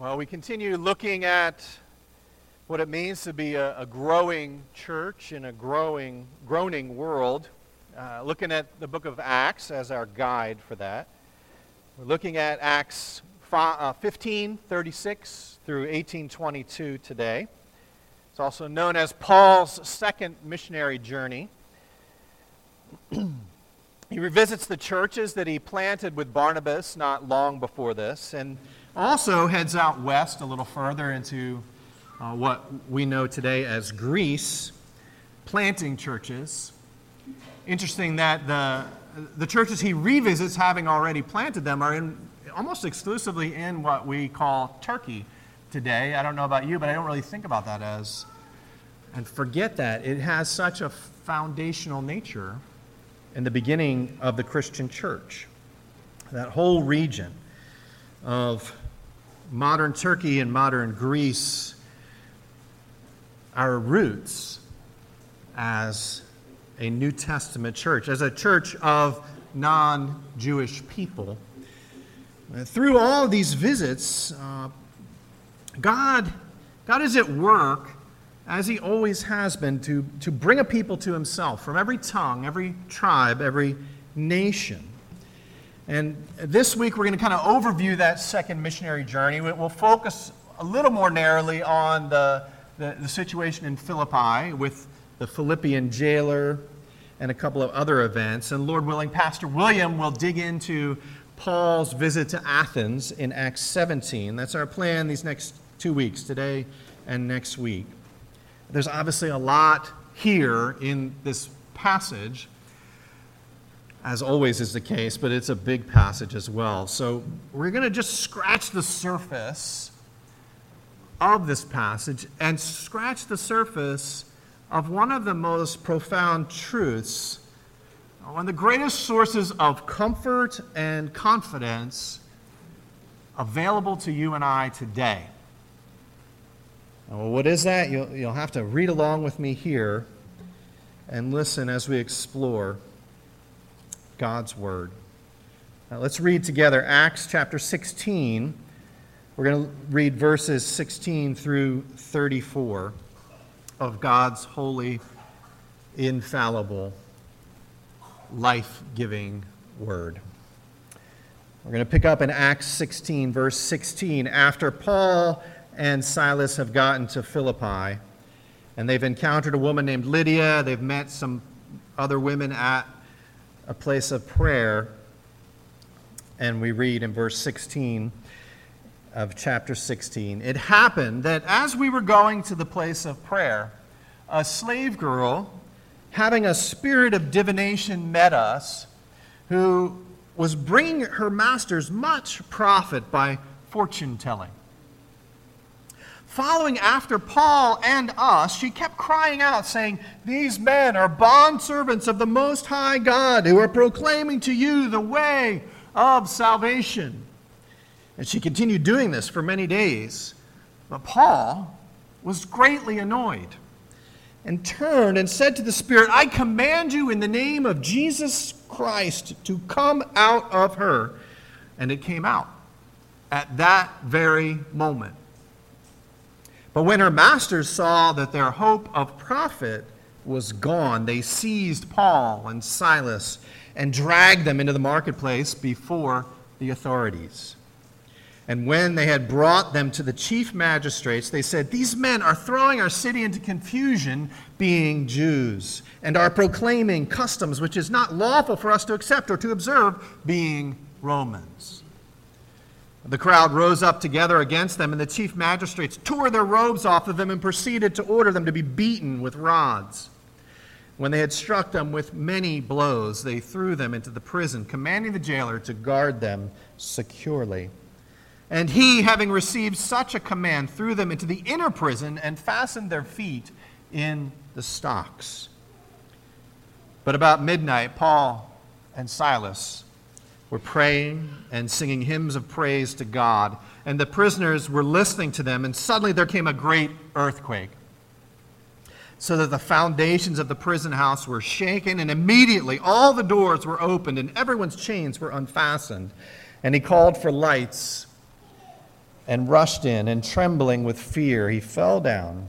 Well, we continue looking at what it means to be a, a growing church in a growing, groaning world. Uh, looking at the book of Acts as our guide for that. We're looking at Acts 15, uh, 36 through 1822 today. It's also known as Paul's second missionary journey. he revisits the churches that he planted with Barnabas not long before this, and also heads out west a little further into uh, what we know today as Greece, planting churches. Interesting that the, the churches he revisits, having already planted them, are in, almost exclusively in what we call Turkey today. I don't know about you, but I don't really think about that as, and forget that. It has such a foundational nature in the beginning of the Christian church. That whole region of modern Turkey and modern Greece, our roots as a New Testament church, as a church of non Jewish people. Through all these visits, uh, God, God is at work, as He always has been, to, to bring a people to Himself from every tongue, every tribe, every nation. And this week we're going to kind of overview that second missionary journey. We'll focus a little more narrowly on the, the, the, situation in Philippi with the Philippian jailer and a couple of other events. And Lord willing, Pastor William will dig into Paul's visit to Athens in Acts 17. That's our plan these next two weeks, today and next week. There's obviously a lot here in this passage as always is the case, but it's a big passage as well. So we're going to just scratch the surface of this passage and scratch the surface of one of the most profound truths, one of the greatest sources of comfort and confidence available to you and I today. Well, what is that? You'll, you'll have to read along with me here and listen as we explore. God's Word. Now, let's read together Acts chapter 16. We're going to read verses 16 through 34 of God's holy, infallible, life giving Word. We're going to pick up in Acts 16, verse 16. After Paul and Silas have gotten to Philippi, and they've encountered a woman named Lydia, they've met some other women at a place of prayer. And we read in verse 16 of chapter 16 It happened that as we were going to the place of prayer, a slave girl, having a spirit of divination, met us, who was bringing her masters much profit by fortune telling. Following after Paul and us, she kept crying out, saying, These men are bondservants of the Most High God who are proclaiming to you the way of salvation. And she continued doing this for many days. But Paul was greatly annoyed and turned and said to the Spirit, I command you in the name of Jesus Christ to come out of her. And it came out at that very moment. But when her masters saw that their hope of profit was gone, they seized Paul and Silas and dragged them into the marketplace before the authorities. And when they had brought them to the chief magistrates, they said, These men are throwing our city into confusion, being Jews, and are proclaiming customs which is not lawful for us to accept or to observe, being Romans. The crowd rose up together against them, and the chief magistrates tore their robes off of them and proceeded to order them to be beaten with rods. When they had struck them with many blows, they threw them into the prison, commanding the jailer to guard them securely. And he, having received such a command, threw them into the inner prison and fastened their feet in the stocks. But about midnight, Paul and Silas were praying and singing hymns of praise to God. And the prisoners were listening to them, and suddenly there came a great earthquake. So that the foundations of the prison house were shaken, and immediately all the doors were opened, and everyone's chains were unfastened. And he called for lights and rushed in, and trembling with fear, he fell down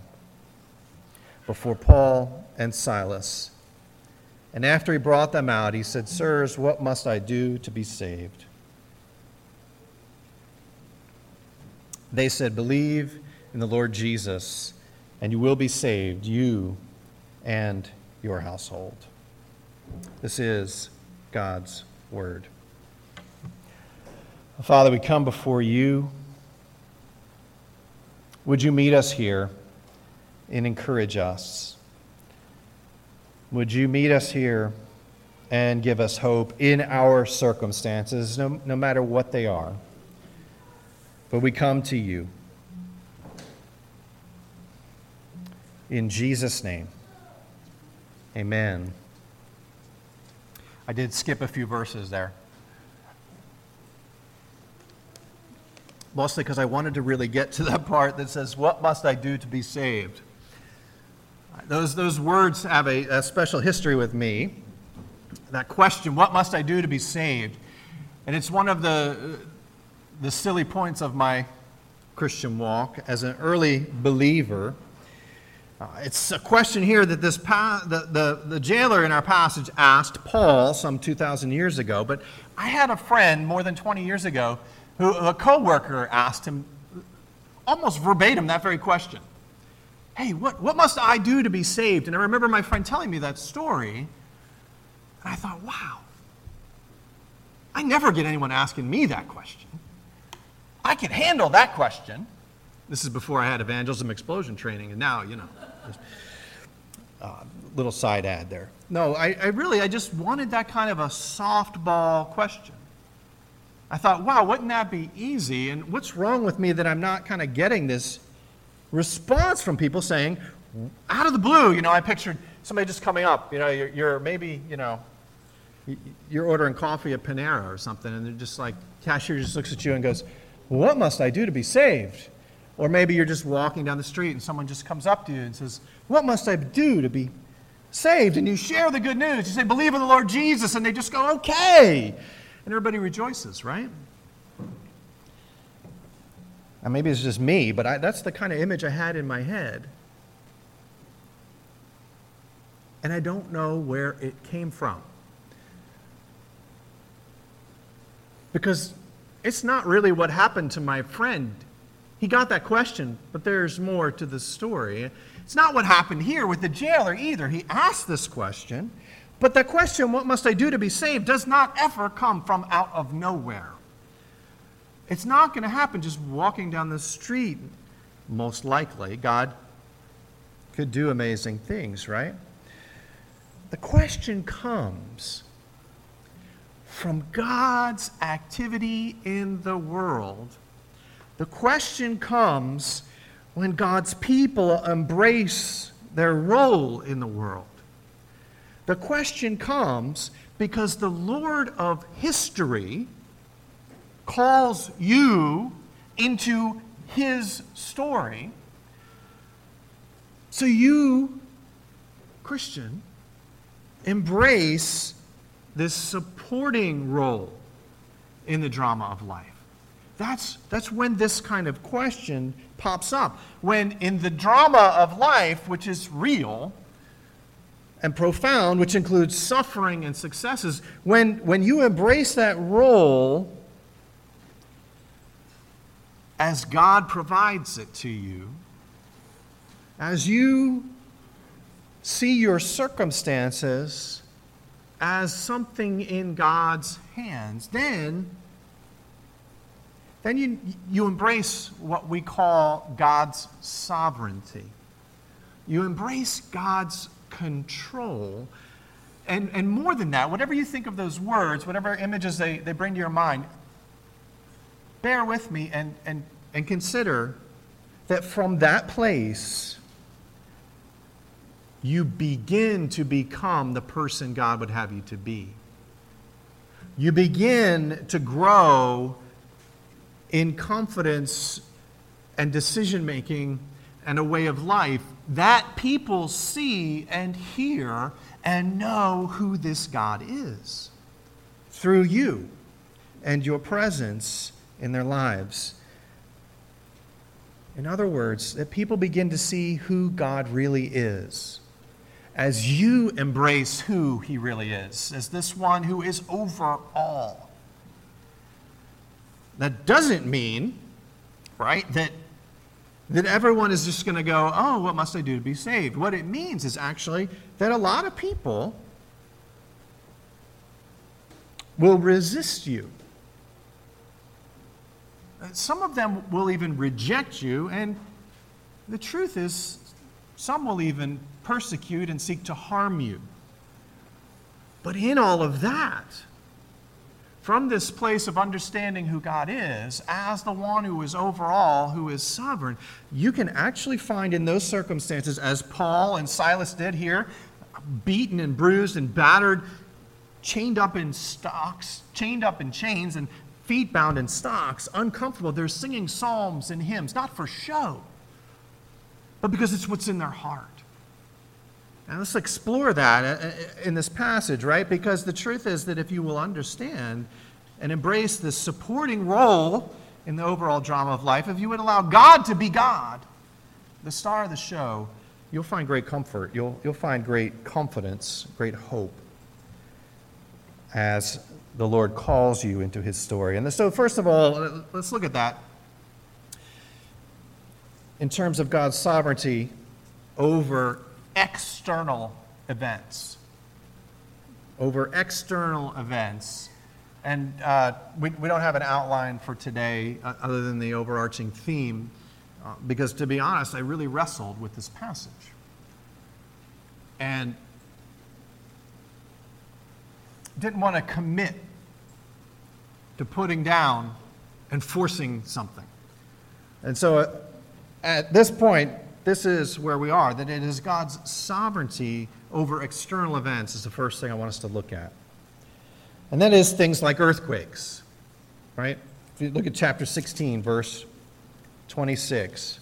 before Paul and Silas. And after he brought them out, he said, Sirs, what must I do to be saved? They said, Believe in the Lord Jesus, and you will be saved, you and your household. This is God's word. Father, we come before you. Would you meet us here and encourage us? Would you meet us here and give us hope in our circumstances, no, no matter what they are? But we come to you. In Jesus' name, amen. I did skip a few verses there. Mostly because I wanted to really get to that part that says, What must I do to be saved? Those, those words have a, a special history with me. That question, What must I do to be saved? And it's one of the, the silly points of my Christian walk as an early believer. Uh, it's a question here that this pa- the, the, the jailer in our passage asked Paul some 2,000 years ago. But I had a friend more than 20 years ago who a coworker asked him almost verbatim that very question. Hey, what, what must I do to be saved? And I remember my friend telling me that story. And I thought, wow, I never get anyone asking me that question. I can handle that question. This is before I had evangelism explosion training, and now, you know. Uh, little side ad there. No, I, I really, I just wanted that kind of a softball question. I thought, wow, wouldn't that be easy? And what's wrong with me that I'm not kind of getting this response from people saying, out of the blue, you know, I pictured somebody just coming up, you know, you're, you're maybe, you know, you're ordering coffee at Panera or something, and they're just like, cashier just looks at you and goes, What must I do to be saved? Or maybe you're just walking down the street and someone just comes up to you and says, What must I do to be saved? And you share the good news. You say, Believe in the Lord Jesus. And they just go, Okay. And everybody rejoices, right? And maybe it's just me, but I, that's the kind of image I had in my head. And I don't know where it came from. Because it's not really what happened to my friend he got that question, but there's more to the story. It's not what happened here with the jailer either. He asked this question, but the question, what must I do to be saved, does not ever come from out of nowhere. It's not going to happen just walking down the street, most likely. God could do amazing things, right? The question comes from God's activity in the world the question comes when God's people embrace their role in the world. The question comes because the Lord of history calls you into his story. So you, Christian, embrace this supporting role in the drama of life. That's, that's when this kind of question pops up. When in the drama of life, which is real and profound, which includes suffering and successes, when, when you embrace that role as God provides it to you, as you see your circumstances as something in God's hands, then then you, you embrace what we call God's sovereignty. You embrace God's control. And, and more than that, whatever you think of those words, whatever images they, they bring to your mind, bear with me and, and, and consider that from that place, you begin to become the person God would have you to be. You begin to grow in confidence and decision making and a way of life that people see and hear and know who this God is through you and your presence in their lives. In other words, that people begin to see who God really is as you embrace who He really is, as this one who is over all. That doesn't mean, right, that, that everyone is just going to go, oh, what must I do to be saved? What it means is actually that a lot of people will resist you. Some of them will even reject you, and the truth is, some will even persecute and seek to harm you. But in all of that, from this place of understanding who God is as the one who is over all, who is sovereign, you can actually find in those circumstances, as Paul and Silas did here, beaten and bruised and battered, chained up in stocks, chained up in chains, and feet bound in stocks, uncomfortable. They're singing psalms and hymns, not for show, but because it's what's in their heart. And let's explore that uh, uh, in this passage, right? Because the truth is that if you will understand and embrace this supporting role in the overall drama of life, if you would allow God to be God, the star of the show, you'll find great comfort. You'll, you'll find great confidence, great hope as the Lord calls you into his story. And so, first of all, let's look at that in terms of God's sovereignty over external events. Over external events. And uh, we, we don't have an outline for today uh, other than the overarching theme, uh, because to be honest, I really wrestled with this passage. And didn't want to commit to putting down and forcing something. And so uh, at this point, this is where we are, that it is God's sovereignty over external events, is the first thing I want us to look at. And that is things like earthquakes, right? If you look at chapter 16, verse 26.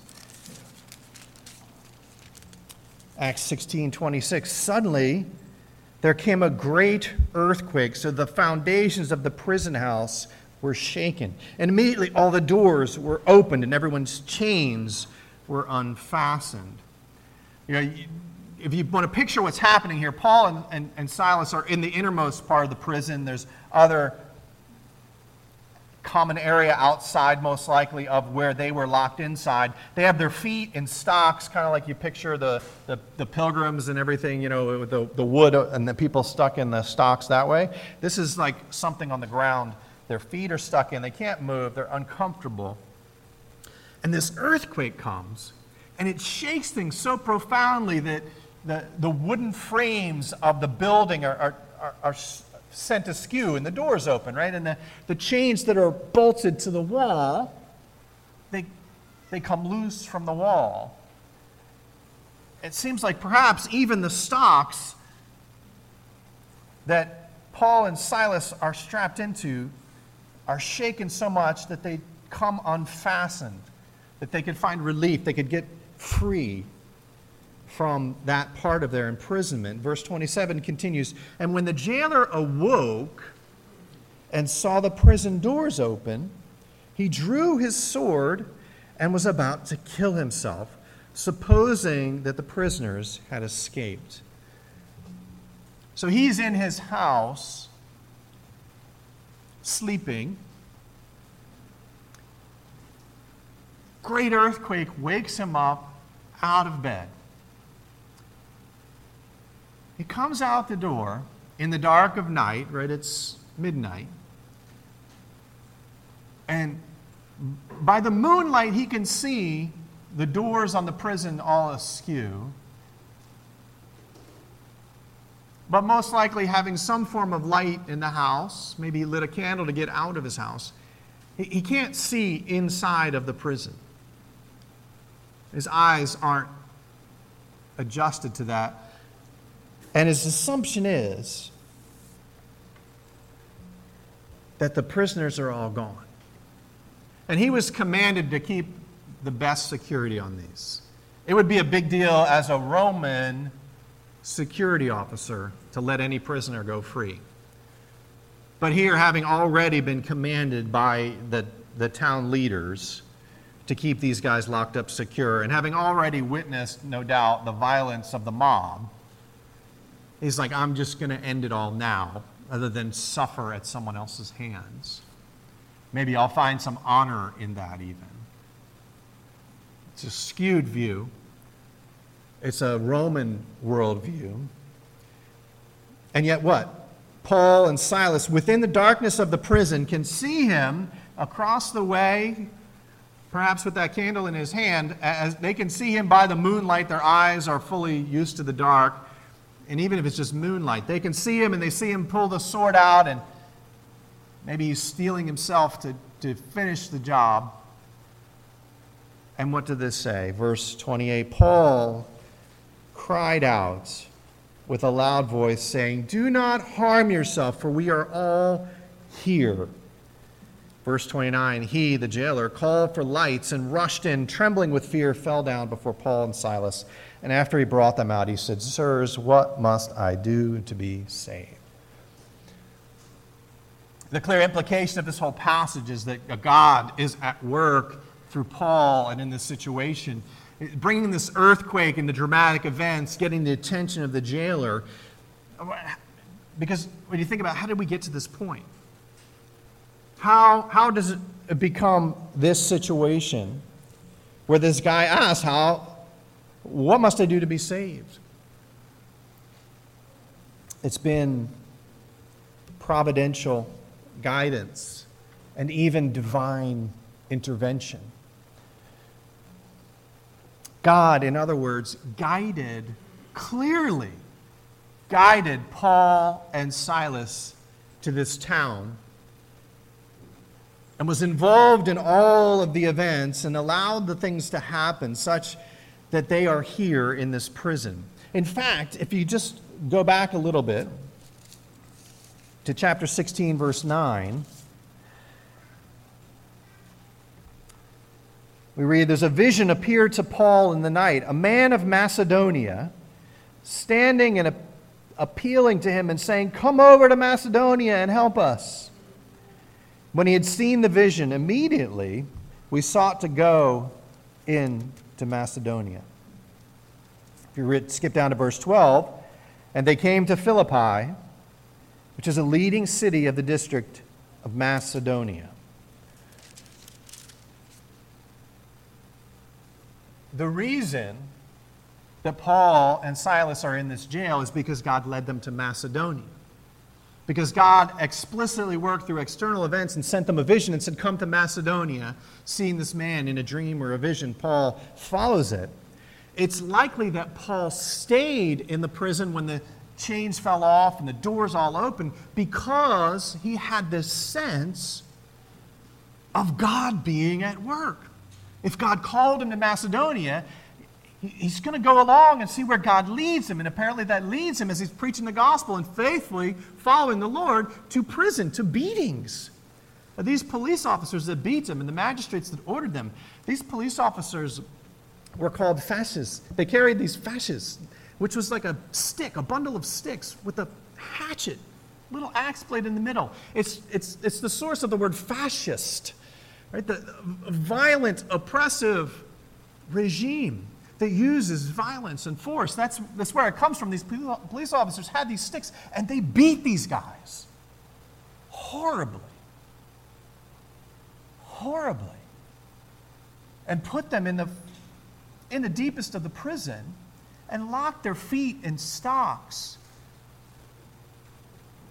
Acts 16, 26. Suddenly, there came a great earthquake, so the foundations of the prison house were shaken. And immediately all the doors were opened and everyone's chains were unfastened. You know, if you want to picture what's happening here, Paul and, and, and Silas are in the innermost part of the prison. There's other common area outside, most likely, of where they were locked inside. They have their feet in stocks, kind of like you picture the, the, the, pilgrims and everything, you know, with the, the wood and the people stuck in the stocks that way. This is like something on the ground. Their feet are stuck in, they can't move, they're uncomfortable. And this earthquake comes, and it shakes things so profoundly that the, the wooden frames of the building are, are, are, are sent askew, and the doors open, right? And the, the chains that are bolted to the wall, they, they come loose from the wall. It seems like perhaps even the stocks that Paul and Silas are strapped into are shaken so much that they come unfastened that they could find relief, they could get free from that part of their imprisonment. Verse 27 continues And when the jailer awoke and saw the prison doors open, he drew his sword and was about to kill himself, supposing that the prisoners had escaped. So he's in his house, sleeping great earthquake wakes him up out of bed. He comes out the door in the dark of night, right? It's midnight. And by the moonlight, he can see the doors on the prison all askew. But most likely having some form of light in the house, maybe he lit a candle to get out of his house. He can't see inside of the prison. His eyes aren't adjusted to that. And his assumption is that the prisoners are all gone. And he was commanded to keep the best security on these. It would be a big deal as a Roman security officer to let any prisoner go free. But here, having already been commanded by the, the town leaders to keep these guys locked up secure. And having already witnessed, no doubt, the violence of the mob, he's like, I'm just going to end it all now rather than suffer at someone else's hands. Maybe I'll find some honor in that, even. It's a skewed view, it's a Roman worldview. And yet, what? Paul and Silas, within the darkness of the prison, can see him across the way, perhaps with that candle in his hand. As they can see him by the moonlight, their eyes are fully used to the dark. And even if it's just moonlight, they can see him and they see him pull the sword out, and maybe he's steeling himself to, to finish the job. And what did this say? Verse 28 Paul cried out with a loud voice, saying, Do not harm yourself, for we are all here. Verse 29 He, the jailer, called for lights and rushed in, trembling with fear, fell down before Paul and Silas. And after he brought them out, he said, Sirs, what must I do to be saved? The clear implication of this whole passage is that God is at work through Paul and in this situation bringing this earthquake and the dramatic events, getting the attention of the jailer. Because when you think about how did we get to this point? How, how does it become this situation where this guy asks, how, what must I do to be saved? It's been providential guidance and even divine intervention. God, in other words, guided, clearly guided Paul and Silas to this town and was involved in all of the events and allowed the things to happen such that they are here in this prison. In fact, if you just go back a little bit to chapter 16, verse 9. We read, There's a vision appeared to Paul in the night, a man of Macedonia, standing and appealing to him and saying, Come over to Macedonia and help us. When he had seen the vision, immediately we sought to go into Macedonia. If you read, skip down to verse 12, and they came to Philippi, which is a leading city of the district of Macedonia. The reason that Paul and Silas are in this jail is because God led them to Macedonia. Because God explicitly worked through external events and sent them a vision and said, Come to Macedonia, seeing this man in a dream or a vision. Paul follows it. It's likely that Paul stayed in the prison when the chains fell off and the doors all open because he had this sense of God being at work. If God called him to Macedonia, he's going to go along and see where God leads him. And apparently, that leads him as he's preaching the gospel and faithfully following the Lord to prison, to beatings. These police officers that beat him and the magistrates that ordered them, these police officers were called fascists. They carried these fasces, which was like a stick, a bundle of sticks with a hatchet, little axe blade in the middle. It's, it's, it's the source of the word fascist. Right? The violent, oppressive regime that uses violence and force. That's, that's where it comes from. These police officers had these sticks and they beat these guys horribly. Horribly. And put them in the, in the deepest of the prison and locked their feet in stocks.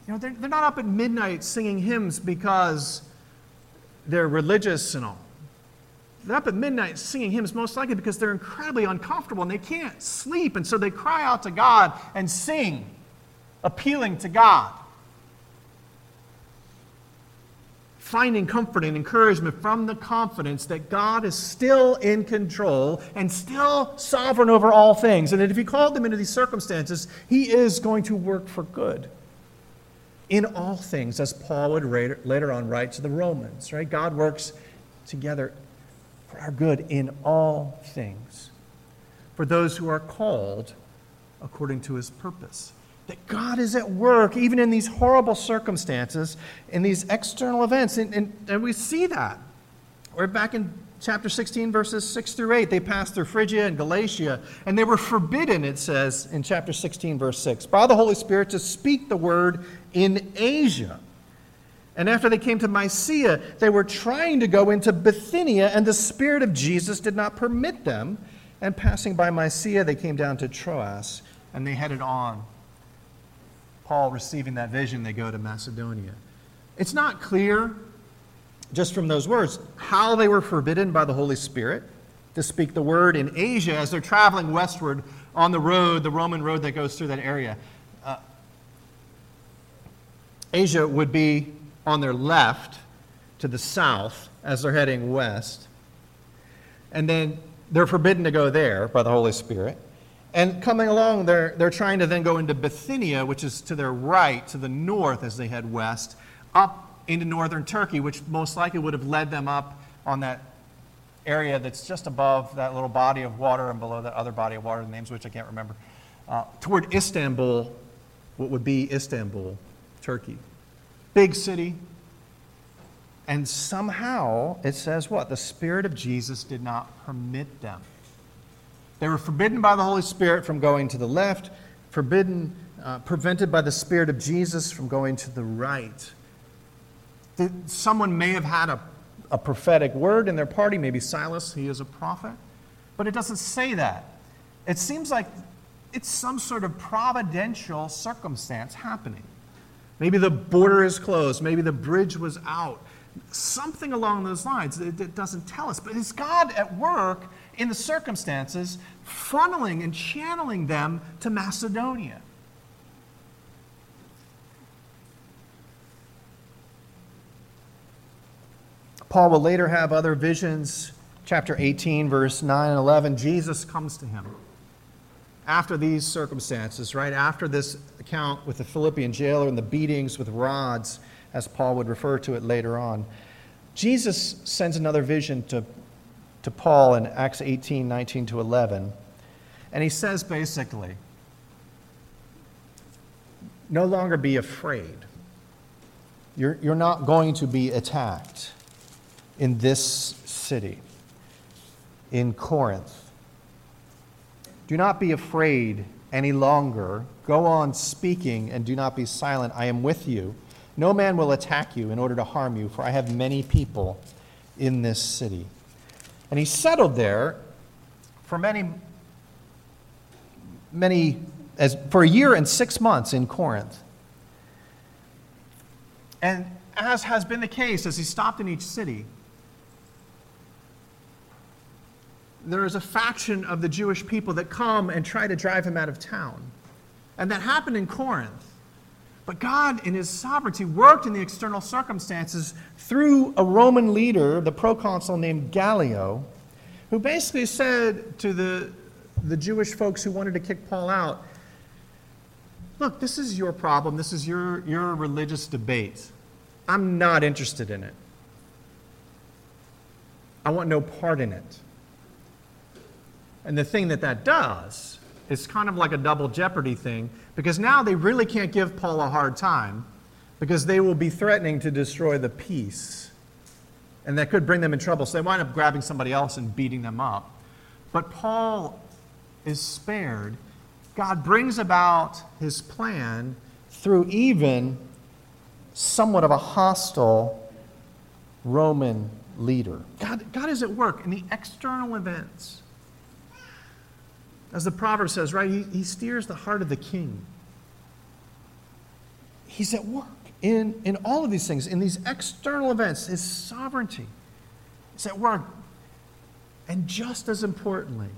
You know, they're, they're not up at midnight singing hymns because they're religious and all. They're up at midnight singing hymns most likely because they're incredibly uncomfortable and they can't sleep. And so they cry out to God and sing, appealing to God. Finding comfort and encouragement from the confidence that God is still in control and still sovereign over all things. And that if He called them into these circumstances, He is going to work for good in all things, as Paul would later on write to the Romans, right? God works together for our good in all things for those who are called according to his purpose. That God is at work even in these horrible circumstances, in these external events. And, and, and we see that. We're back in chapter 16, verses 6 through 8. They passed through Phrygia and Galatia, and they were forbidden, it says in chapter 16, verse 6, by the Holy Spirit to speak the word in Asia. And after they came to Mysia, they were trying to go into Bithynia, and the Spirit of Jesus did not permit them. And passing by Mysia, they came down to Troas, and they headed on. Paul receiving that vision, they go to Macedonia. It's not clear just from those words, how they were forbidden by the Holy Spirit to speak the word in Asia as they're traveling westward on the road, the Roman road that goes through that area. Uh, Asia would be on their left to the south as they're heading west. And then they're forbidden to go there by the Holy Spirit. And coming along, they're, they're trying to then go into Bithynia, which is to their right, to the north as they head west, up into northern Turkey, which most likely would have led them up on that area that's just above that little body of water and below that other body of water, the names which I can't remember, uh, toward Istanbul, what would be Istanbul, Turkey. Big city. And somehow it says what? The Spirit of Jesus did not permit them. They were forbidden by the Holy Spirit from going to the left, forbidden, uh, prevented by the Spirit of Jesus from going to the right someone may have had a, a prophetic word in their party, maybe Silas, he is a prophet, but it doesn't say that. It seems like it's some sort of providential circumstance happening. Maybe the border is closed, maybe the bridge was out. Something along those lines. It, doesn't tell us. But is God at work in the circumstances, funneling and channeling them to Macedonia. Paul will later have other visions. Chapter 18, verse 9 and 11, Jesus comes to him. After these circumstances, right after this account with the Philippian jailer and the beatings with rods, as Paul would refer to it later on, Jesus sends another vision to, to Paul in Acts 18, 19 to 11. And he says basically, no longer be afraid. You're, you're not going to be attacked in this city, in Corinth. Do not be afraid any longer. Go on speaking and do not be silent. I am with you. No man will attack you in order to harm you, for I have many people in this city. And he settled there for many, many, as, for a year and six months in Corinth. And as has been the case, as he stopped in each city, there is a faction of the Jewish people that come and try to drive him out of town. And that happened in Corinth. But God, in his sovereignty, worked in the external circumstances through a Roman leader, the proconsul named Gallio, who basically said to the, the Jewish folks who wanted to kick Paul out, Look, this is your problem. This is your, your religious debate. I'm not interested in it. I want no part in it. And the thing that that does is kind of like a double jeopardy thing because now they really can't give Paul a hard time because they will be threatening to destroy the peace. And that could bring them in trouble. So they wind up grabbing somebody else and beating them up. But Paul is spared. God brings about his plan through even somewhat of a hostile Roman leader. God, God is at work in the external events as the proverb says, right, he, he steers the heart of the king. He's at work in, in all of these things, in these external events, his sovereignty is at work. And just as importantly,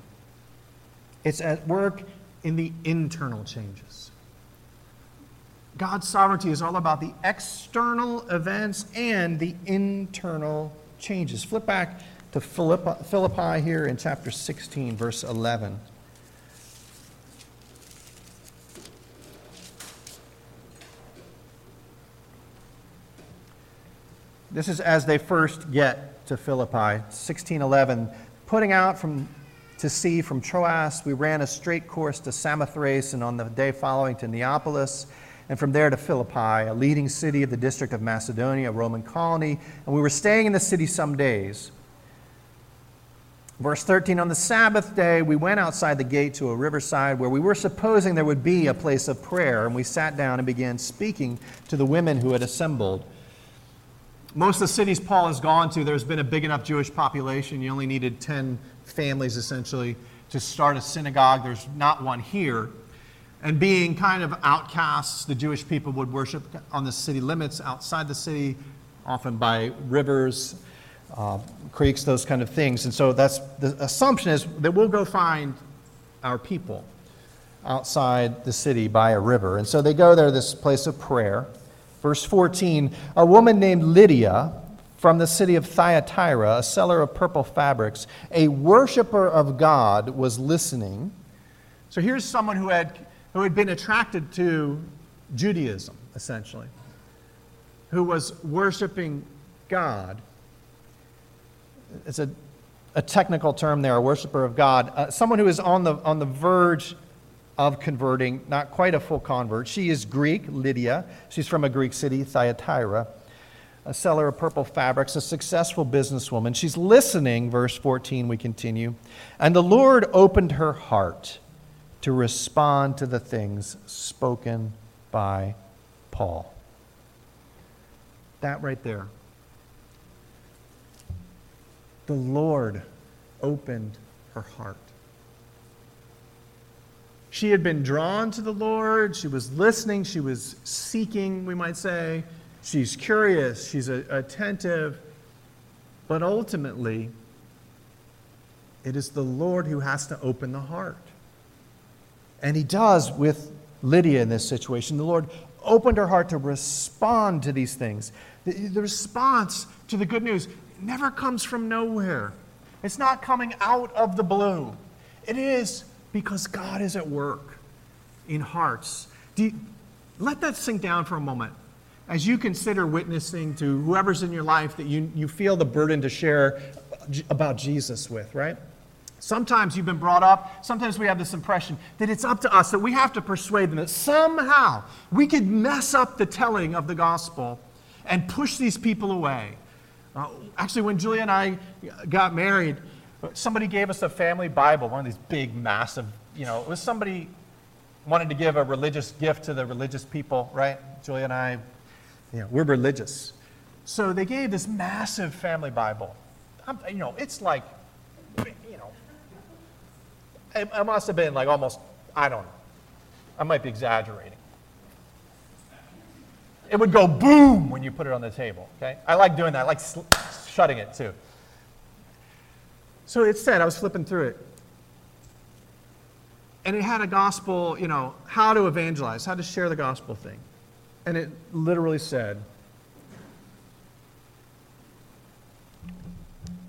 it's at work in the internal changes. God's sovereignty is all about the external events and the internal changes. Flip back to Philippi, Philippi here in chapter 16, verse 11. This is as they first get to Philippi, 1611. Putting out from to sea from Troas, we ran a straight course to Samothrace, and on the day following to Neapolis, and from there to Philippi, a leading city of the district of Macedonia, a Roman colony. And we were staying in the city some days. Verse 13 On the Sabbath day, we went outside the gate to a riverside where we were supposing there would be a place of prayer, and we sat down and began speaking to the women who had assembled. Most of the cities Paul has gone to, there's been a big enough Jewish population. You only needed 10 families essentially to start a synagogue. There's not one here. And being kind of outcasts, the Jewish people would worship on the city limits, outside the city, often by rivers uh, creeks, those kind of things. And so that's the assumption is that we'll go find our people outside the city by a river. And so they go there, this place of prayer. Verse 14 A woman named Lydia from the city of Thyatira, a seller of purple fabrics, a worshiper of God, was listening. So here's someone who had, who had been attracted to Judaism, essentially, who was worshiping God it's a, a technical term there, a worshiper of God, uh, someone who is on the, on the verge of converting, not quite a full convert. She is Greek, Lydia. She's from a Greek city, Thyatira, a seller of purple fabrics, a successful businesswoman. She's listening, verse 14, we continue. And the Lord opened her heart to respond to the things spoken by Paul. That right there the Lord opened her heart. She had been drawn to the Lord. She was listening. She was seeking, we might say. She's curious. She's attentive. But ultimately, it is the Lord who has to open the heart. And He does with Lydia in this situation. The Lord opened her heart to respond to these things. The, the response to the good news never comes from nowhere. It's not coming out of the blue. It is because God is at work in hearts. You, let that sink down for a moment. As you consider witnessing to whoever's in your life that you, you feel the burden to share about Jesus with, right? Sometimes you've been brought up, sometimes we have this impression that it's up to us, that we have to persuade them that somehow we could mess up the telling of the gospel and push these people away. Uh, actually, when Julia and I got married, somebody gave us a family Bible, one of these big, massive, you know, it was somebody wanted to give a religious gift to the religious people, right? Julia and I, you know, we're religious. So they gave this massive family Bible. I'm, you know, it's like, you know, it, it must have been like almost, I don't know. I might be exaggerating it would go boom when you put it on the table. Okay? I like doing that. I like sl- shutting it too. So it said, I was flipping through it. And it had a gospel, you know, how to evangelize, how to share the gospel thing. And it literally said,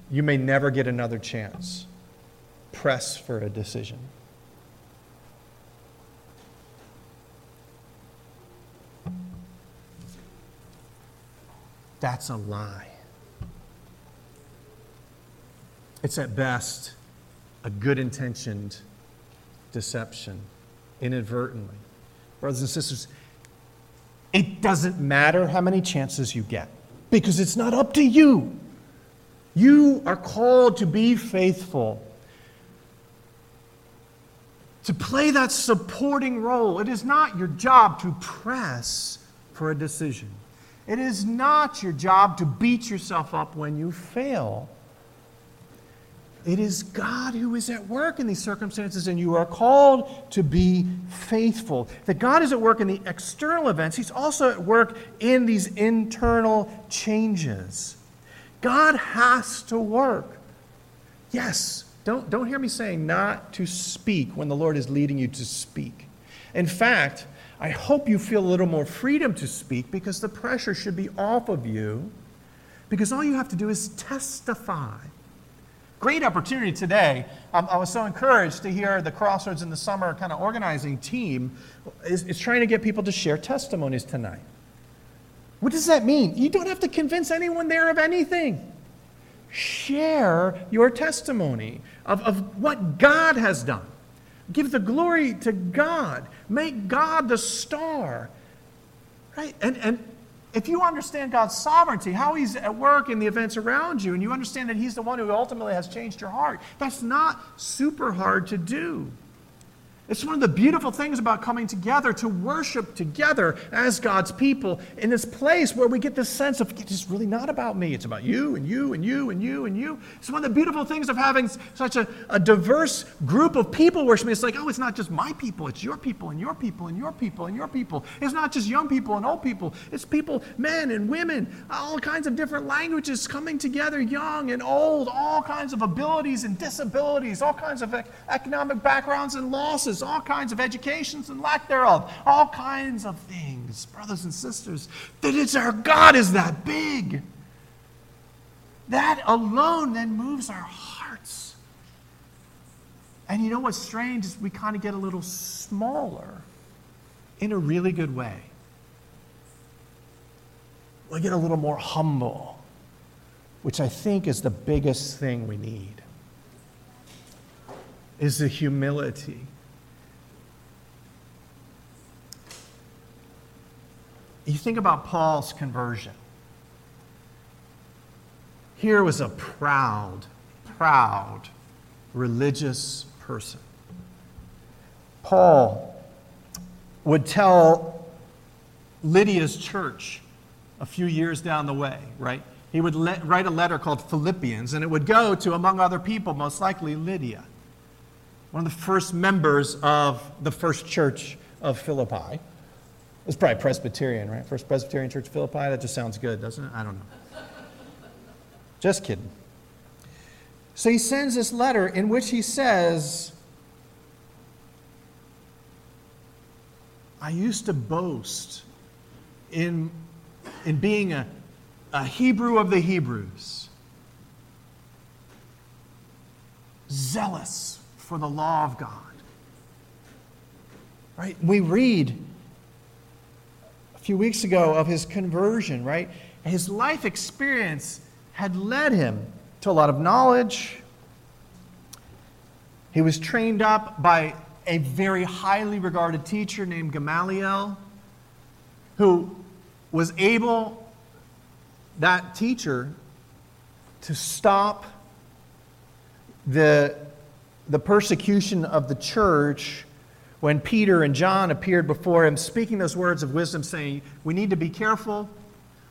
You may never get another chance. Press for a decision. That's a lie. It's at best a good intentioned deception, inadvertently. Brothers and sisters, it doesn't matter how many chances you get because it's not up to you. You are called to be faithful, to play that supporting role. It is not your job to press for a decision. It is not your job to beat yourself up when you fail. It is God who is at work in these circumstances, and you are called to be faithful. That God is at work in the external events, He's also at work in these internal changes. God has to work. Yes, don't, don't hear me saying not to speak when the Lord is leading you to speak. In fact, I hope you feel a little more freedom to speak because the pressure should be off of you because all you have to do is testify. Great opportunity today. Um, I was so encouraged to hear the Crossroads in the Summer kind of organizing team is, is trying to get people to share testimonies tonight. What does that mean? You don't have to convince anyone there of anything. Share your testimony of, of what God has done. Give the glory to God. Make God the star. Right? And, and if you understand God's sovereignty, how He's at work in the events around you, and you understand that He's the one who ultimately has changed your heart, that's not super hard to do. It's one of the beautiful things about coming together to worship together as God's people in this place where we get this sense of it's really not about me. It's about you and you and you and you and you. It's one of the beautiful things of having such a, a diverse group of people worshiping. It's like, oh, it's not just my people, it's your people and your people and your people and your people. It's not just young people and old people, it's people, men and women, all kinds of different languages coming together, young and old, all kinds of abilities and disabilities, all kinds of economic backgrounds and losses all kinds of educations and lack thereof, all kinds of things, brothers and sisters. That it's our God is that big. That alone then moves our hearts. And you know what's strange is we kind of get a little smaller in a really good way. We get a little more humble, which I think is the biggest thing we need is the humility You think about Paul's conversion. Here was a proud, proud religious person. Paul would tell Lydia's church a few years down the way, right? He would write a letter called Philippians, and it would go to, among other people, most likely Lydia, one of the first members of the first church of Philippi. It's probably Presbyterian, right? First Presbyterian Church of Philippi. That just sounds good, doesn't it? I don't know. Just kidding. So he sends this letter in which he says, I used to boast in, in being a, a Hebrew of the Hebrews, zealous for the law of God. Right? We read few weeks ago of his conversion, right? His life experience had led him to a lot of knowledge. He was trained up by a very highly regarded teacher named Gamaliel, who was able, that teacher, to stop the, the persecution of the church when Peter and John appeared before him, speaking those words of wisdom, saying, We need to be careful,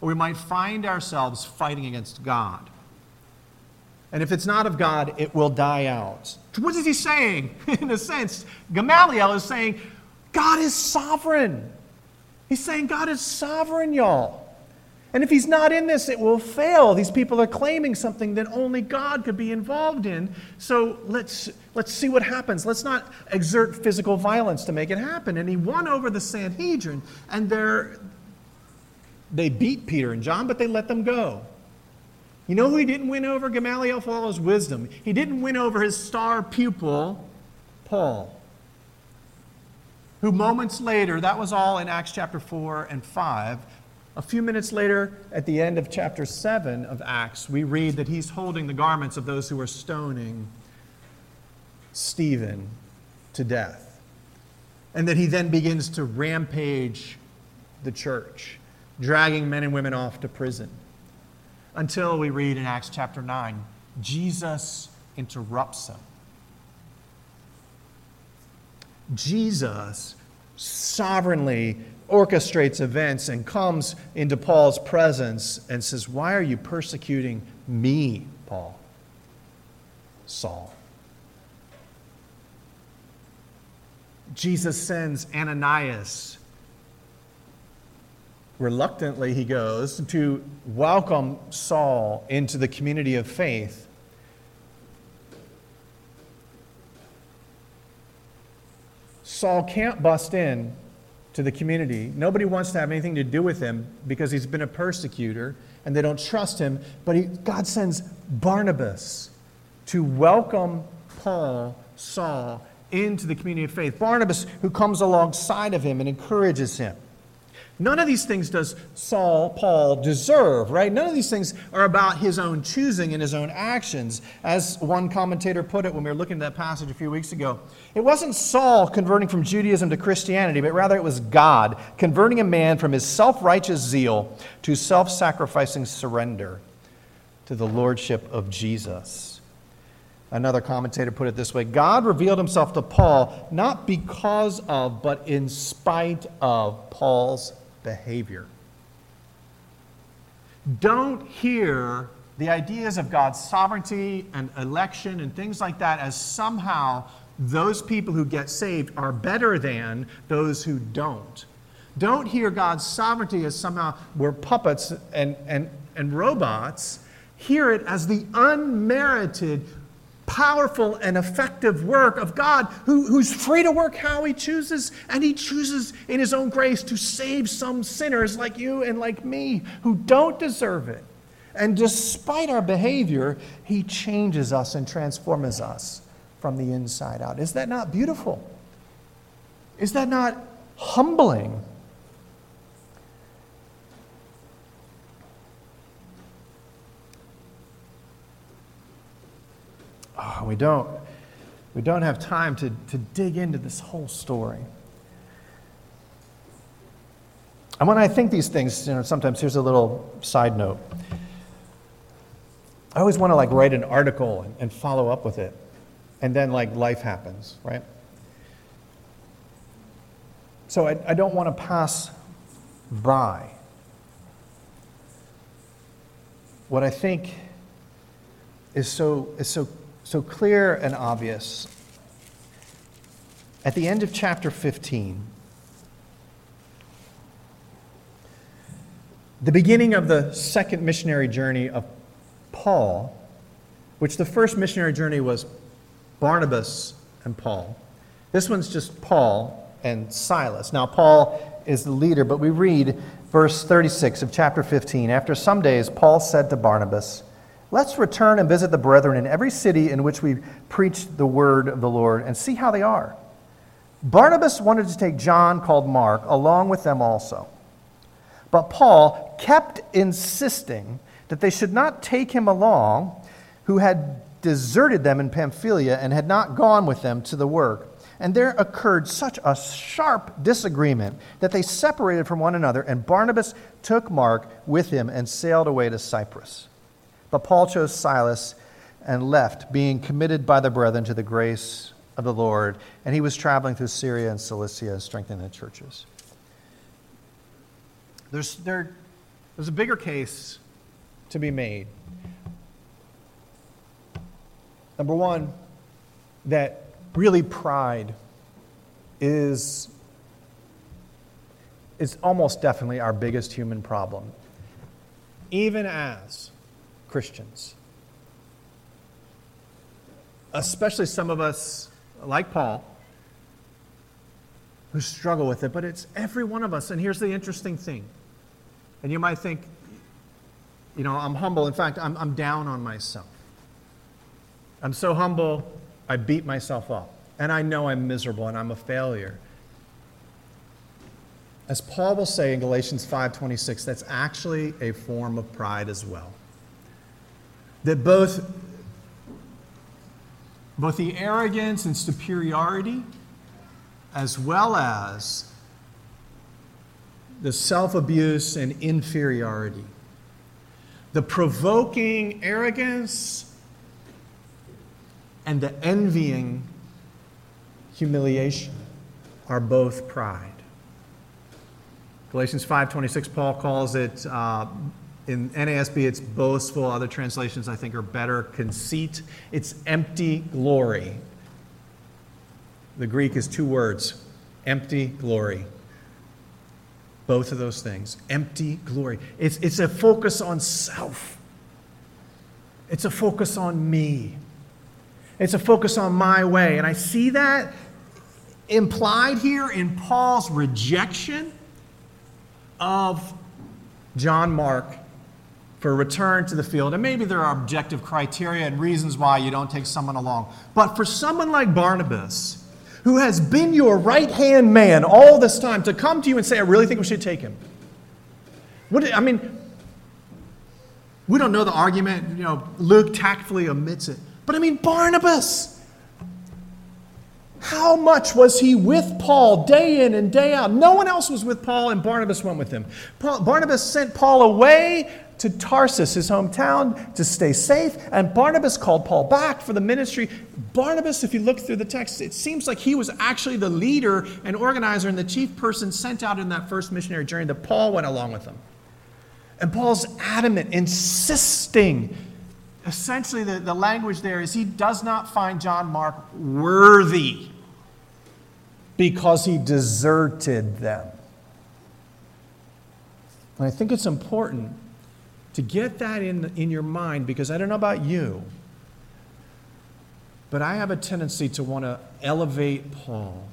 or we might find ourselves fighting against God. And if it's not of God, it will die out. What is he saying? In a sense, Gamaliel is saying, God is sovereign. He's saying, God is sovereign, y'all. And if he's not in this, it will fail. These people are claiming something that only God could be involved in. So let's, let's see what happens. Let's not exert physical violence to make it happen. And he won over the Sanhedrin, and they beat Peter and John, but they let them go. You know who he didn't win over? Gamaliel his wisdom. He didn't win over his star pupil, Paul who moments later, that was all in Acts chapter 4 and 5, a few minutes later, at the end of chapter 7 of Acts, we read that he's holding the garments of those who are stoning Stephen to death. And that he then begins to rampage the church, dragging men and women off to prison. Until we read in Acts chapter 9, Jesus interrupts him. Jesus sovereignly orchestrates events and comes into Paul's presence and says, Why are you persecuting me, Paul? Saul. Jesus sends Ananias. Reluctantly, he goes to welcome Saul into the community of faith. Saul can't bust in to the community. Nobody wants to have anything to do with him because he's been a persecutor and they don't trust him. But he, God sends Barnabas to welcome Paul, Saul, into the community of faith. Barnabas, who comes alongside of him and encourages him. None of these things does Saul, Paul, deserve, right? None of these things are about his own choosing and his own actions. As one commentator put it when we were looking at that passage a few weeks ago, it wasn't Saul converting from Judaism to Christianity, but rather it was God converting a man from his self righteous zeal to self sacrificing surrender to the lordship of Jesus. Another commentator put it this way God revealed himself to Paul not because of, but in spite of Paul's behavior. Don't hear the ideas of God's sovereignty and election and things like that as somehow those people who get saved are better than those who don't. Don't hear God's sovereignty as somehow we're puppets and, and, and robots. Hear it as the unmerited powerful and effective work of God who, who's free to work how he chooses, and he chooses in his own grace to save some sinners like you and like me who don't deserve it. And despite our behavior, he changes us and transforms us from the inside out. Is that not beautiful? Is that not humbling? Oh, we don't. We don't have time to, to dig into this whole story. And when I think these things, you know, sometimes here's a little side note. I always want to like write an article and, and follow up with it. And then like life happens, right? So I, I don't want to pass by what I think is so, is so so clear and obvious. At the end of chapter 15, the beginning of the second missionary journey of Paul, which the first missionary journey was Barnabas and Paul. This one's just Paul and Silas. Now, Paul is the leader, but we read verse 36 of chapter 15. After some days, Paul said to Barnabas, Let's return and visit the brethren in every city in which we preached the word of the Lord and see how they are. Barnabas wanted to take John, called Mark, along with them also. But Paul kept insisting that they should not take him along, who had deserted them in Pamphylia and had not gone with them to the work. And there occurred such a sharp disagreement that they separated from one another, and Barnabas took Mark with him and sailed away to Cyprus. But Paul chose Silas and left, being committed by the brethren to the grace of the Lord. And he was traveling through Syria and Cilicia strengthening the churches. There's, there, there's a bigger case to be made. Number one, that really pride is, is almost definitely our biggest human problem. Even as Christians. Especially some of us, like Paul, who struggle with it, but it's every one of us. And here's the interesting thing. And you might think, you know, I'm humble. In fact, I'm, I'm down on myself. I'm so humble, I beat myself up. And I know I'm miserable and I'm a failure. As Paul will say in Galatians 5:26, that's actually a form of pride as well that both, both the arrogance and superiority, as well as the self abuse and inferiority, the provoking arrogance and the envying humiliation are both pride. Galatians 5:26 Paul calls it uh, in NASB, it's boastful. Other translations, I think, are better. Conceit. It's empty glory. The Greek is two words empty glory. Both of those things. Empty glory. It's, it's a focus on self, it's a focus on me, it's a focus on my way. And I see that implied here in Paul's rejection of John Mark for return to the field. And maybe there are objective criteria and reasons why you don't take someone along. But for someone like Barnabas, who has been your right hand man all this time, to come to you and say, I really think we should take him, What I mean, we don't know the argument. You know, Luke tactfully omits it. But I mean, Barnabas. How much was he with Paul day in and day out? No one else was with Paul, and Barnabas went with him. Paul, Barnabas sent Paul away to Tarsus, his hometown, to stay safe, and Barnabas called Paul back for the ministry. Barnabas, if you look through the text, it seems like he was actually the leader and organizer and the chief person sent out in that first missionary journey, that Paul went along with them. And Paul's adamant, insisting. Essentially, the, the language there is he does not find John Mark worthy because he deserted them. And I think it's important to get that in, in your mind because I don't know about you, but I have a tendency to want to elevate Paul.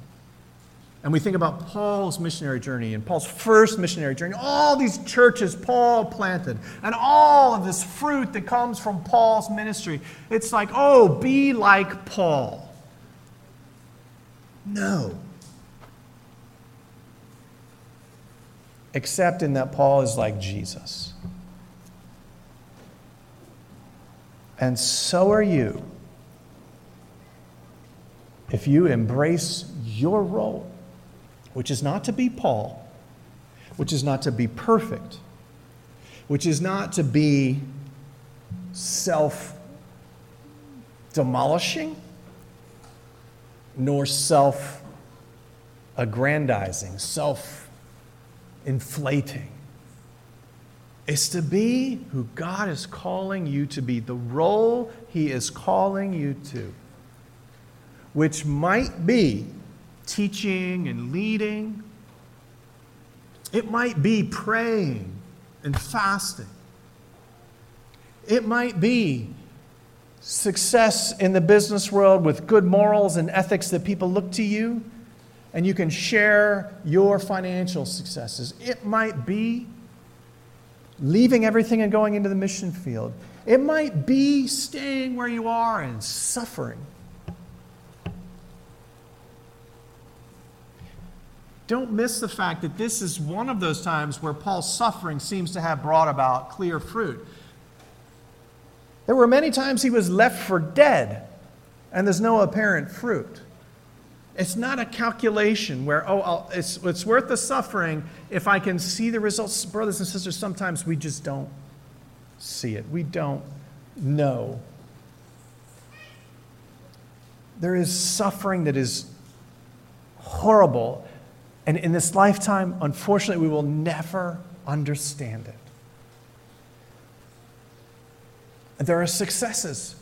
And we think about Paul's missionary journey and Paul's first missionary journey, all these churches Paul planted, and all of this fruit that comes from Paul's ministry. It's like, oh, be like Paul. No. Except in that Paul is like Jesus. And so are you if you embrace your role, which is not to be Paul, which is not to be perfect, which is not to be self demolishing, nor self aggrandizing, self inflating is to be who God is calling you to be, the role He is calling you to, which might be teaching and leading, it might be praying and fasting, it might be success in the business world with good morals and ethics that people look to you and you can share your financial successes. It might be leaving everything and going into the mission field. It might be staying where you are and suffering. Don't miss the fact that this is one of those times where Paul's suffering seems to have brought about clear fruit. There were many times he was left for dead, and there's no apparent fruit. It's not a calculation where, oh, it's, it's worth the suffering if I can see the results. Brothers and sisters, sometimes we just don't see it. We don't know. There is suffering that is horrible. And in this lifetime, unfortunately, we will never understand it. There are successes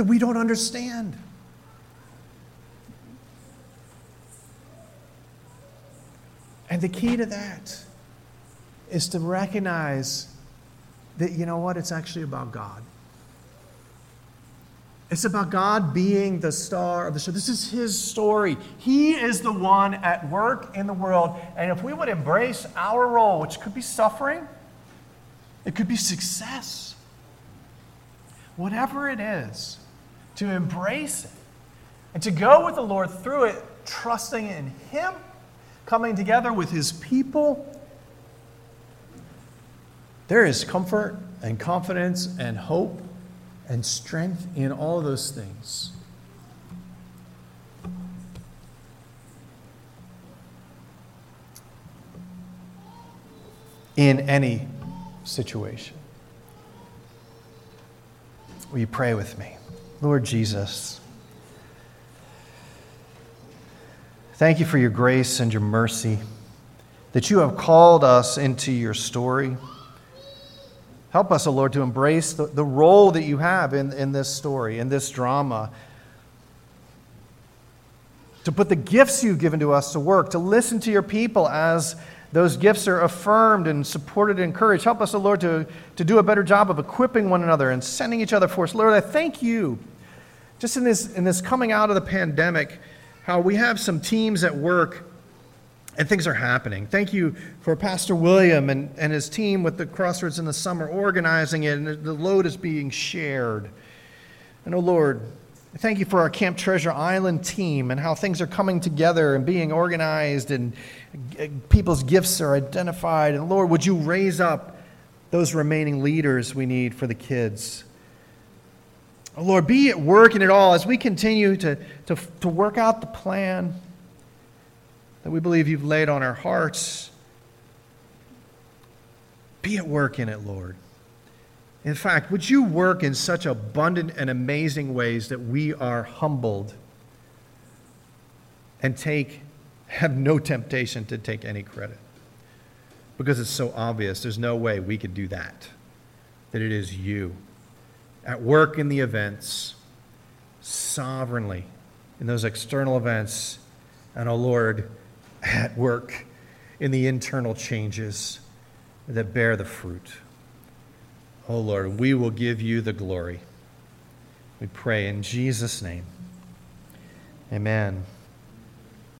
that we don't understand. And the key to that is to recognize that, you know what, it's actually about God. It's about God being the star of the show. This is His story. He is the one at work in the world. And if we would embrace our role, which could be suffering, it could be success, whatever it is, to embrace it, and to go with the Lord through it, trusting in Him, coming together with His people. There is comfort and confidence and hope and strength in all those things. In any situation. Will you pray with me? Lord Jesus, thank you for your grace and your mercy, that you have called us into your story. Help us, O oh Lord, to embrace the, the role that you have in, in this story, in this drama. To put the gifts you've given to us to work, to listen to your people as those gifts are affirmed and supported and encouraged. Help us, O oh Lord, to, to do a better job of equipping one another and sending each other forth. Lord, I thank you just in this, in this coming out of the pandemic, how we have some teams at work and things are happening. Thank you for Pastor William and, and his team with the Crossroads in the summer organizing it, and the load is being shared. And oh Lord, Thank you for our Camp Treasure Island team and how things are coming together and being organized and people's gifts are identified. And Lord, would you raise up those remaining leaders we need for the kids? Lord, be at work in it all as we continue to, to, to work out the plan that we believe you've laid on our hearts. Be at work in it, Lord. In fact, would you work in such abundant and amazing ways that we are humbled and take have no temptation to take any credit? Because it's so obvious, there's no way we could do that. That it is you at work in the events, sovereignly in those external events, and, oh Lord, at work in the internal changes that bear the fruit. Oh Lord, we will give you the glory. We pray in Jesus' name. Amen.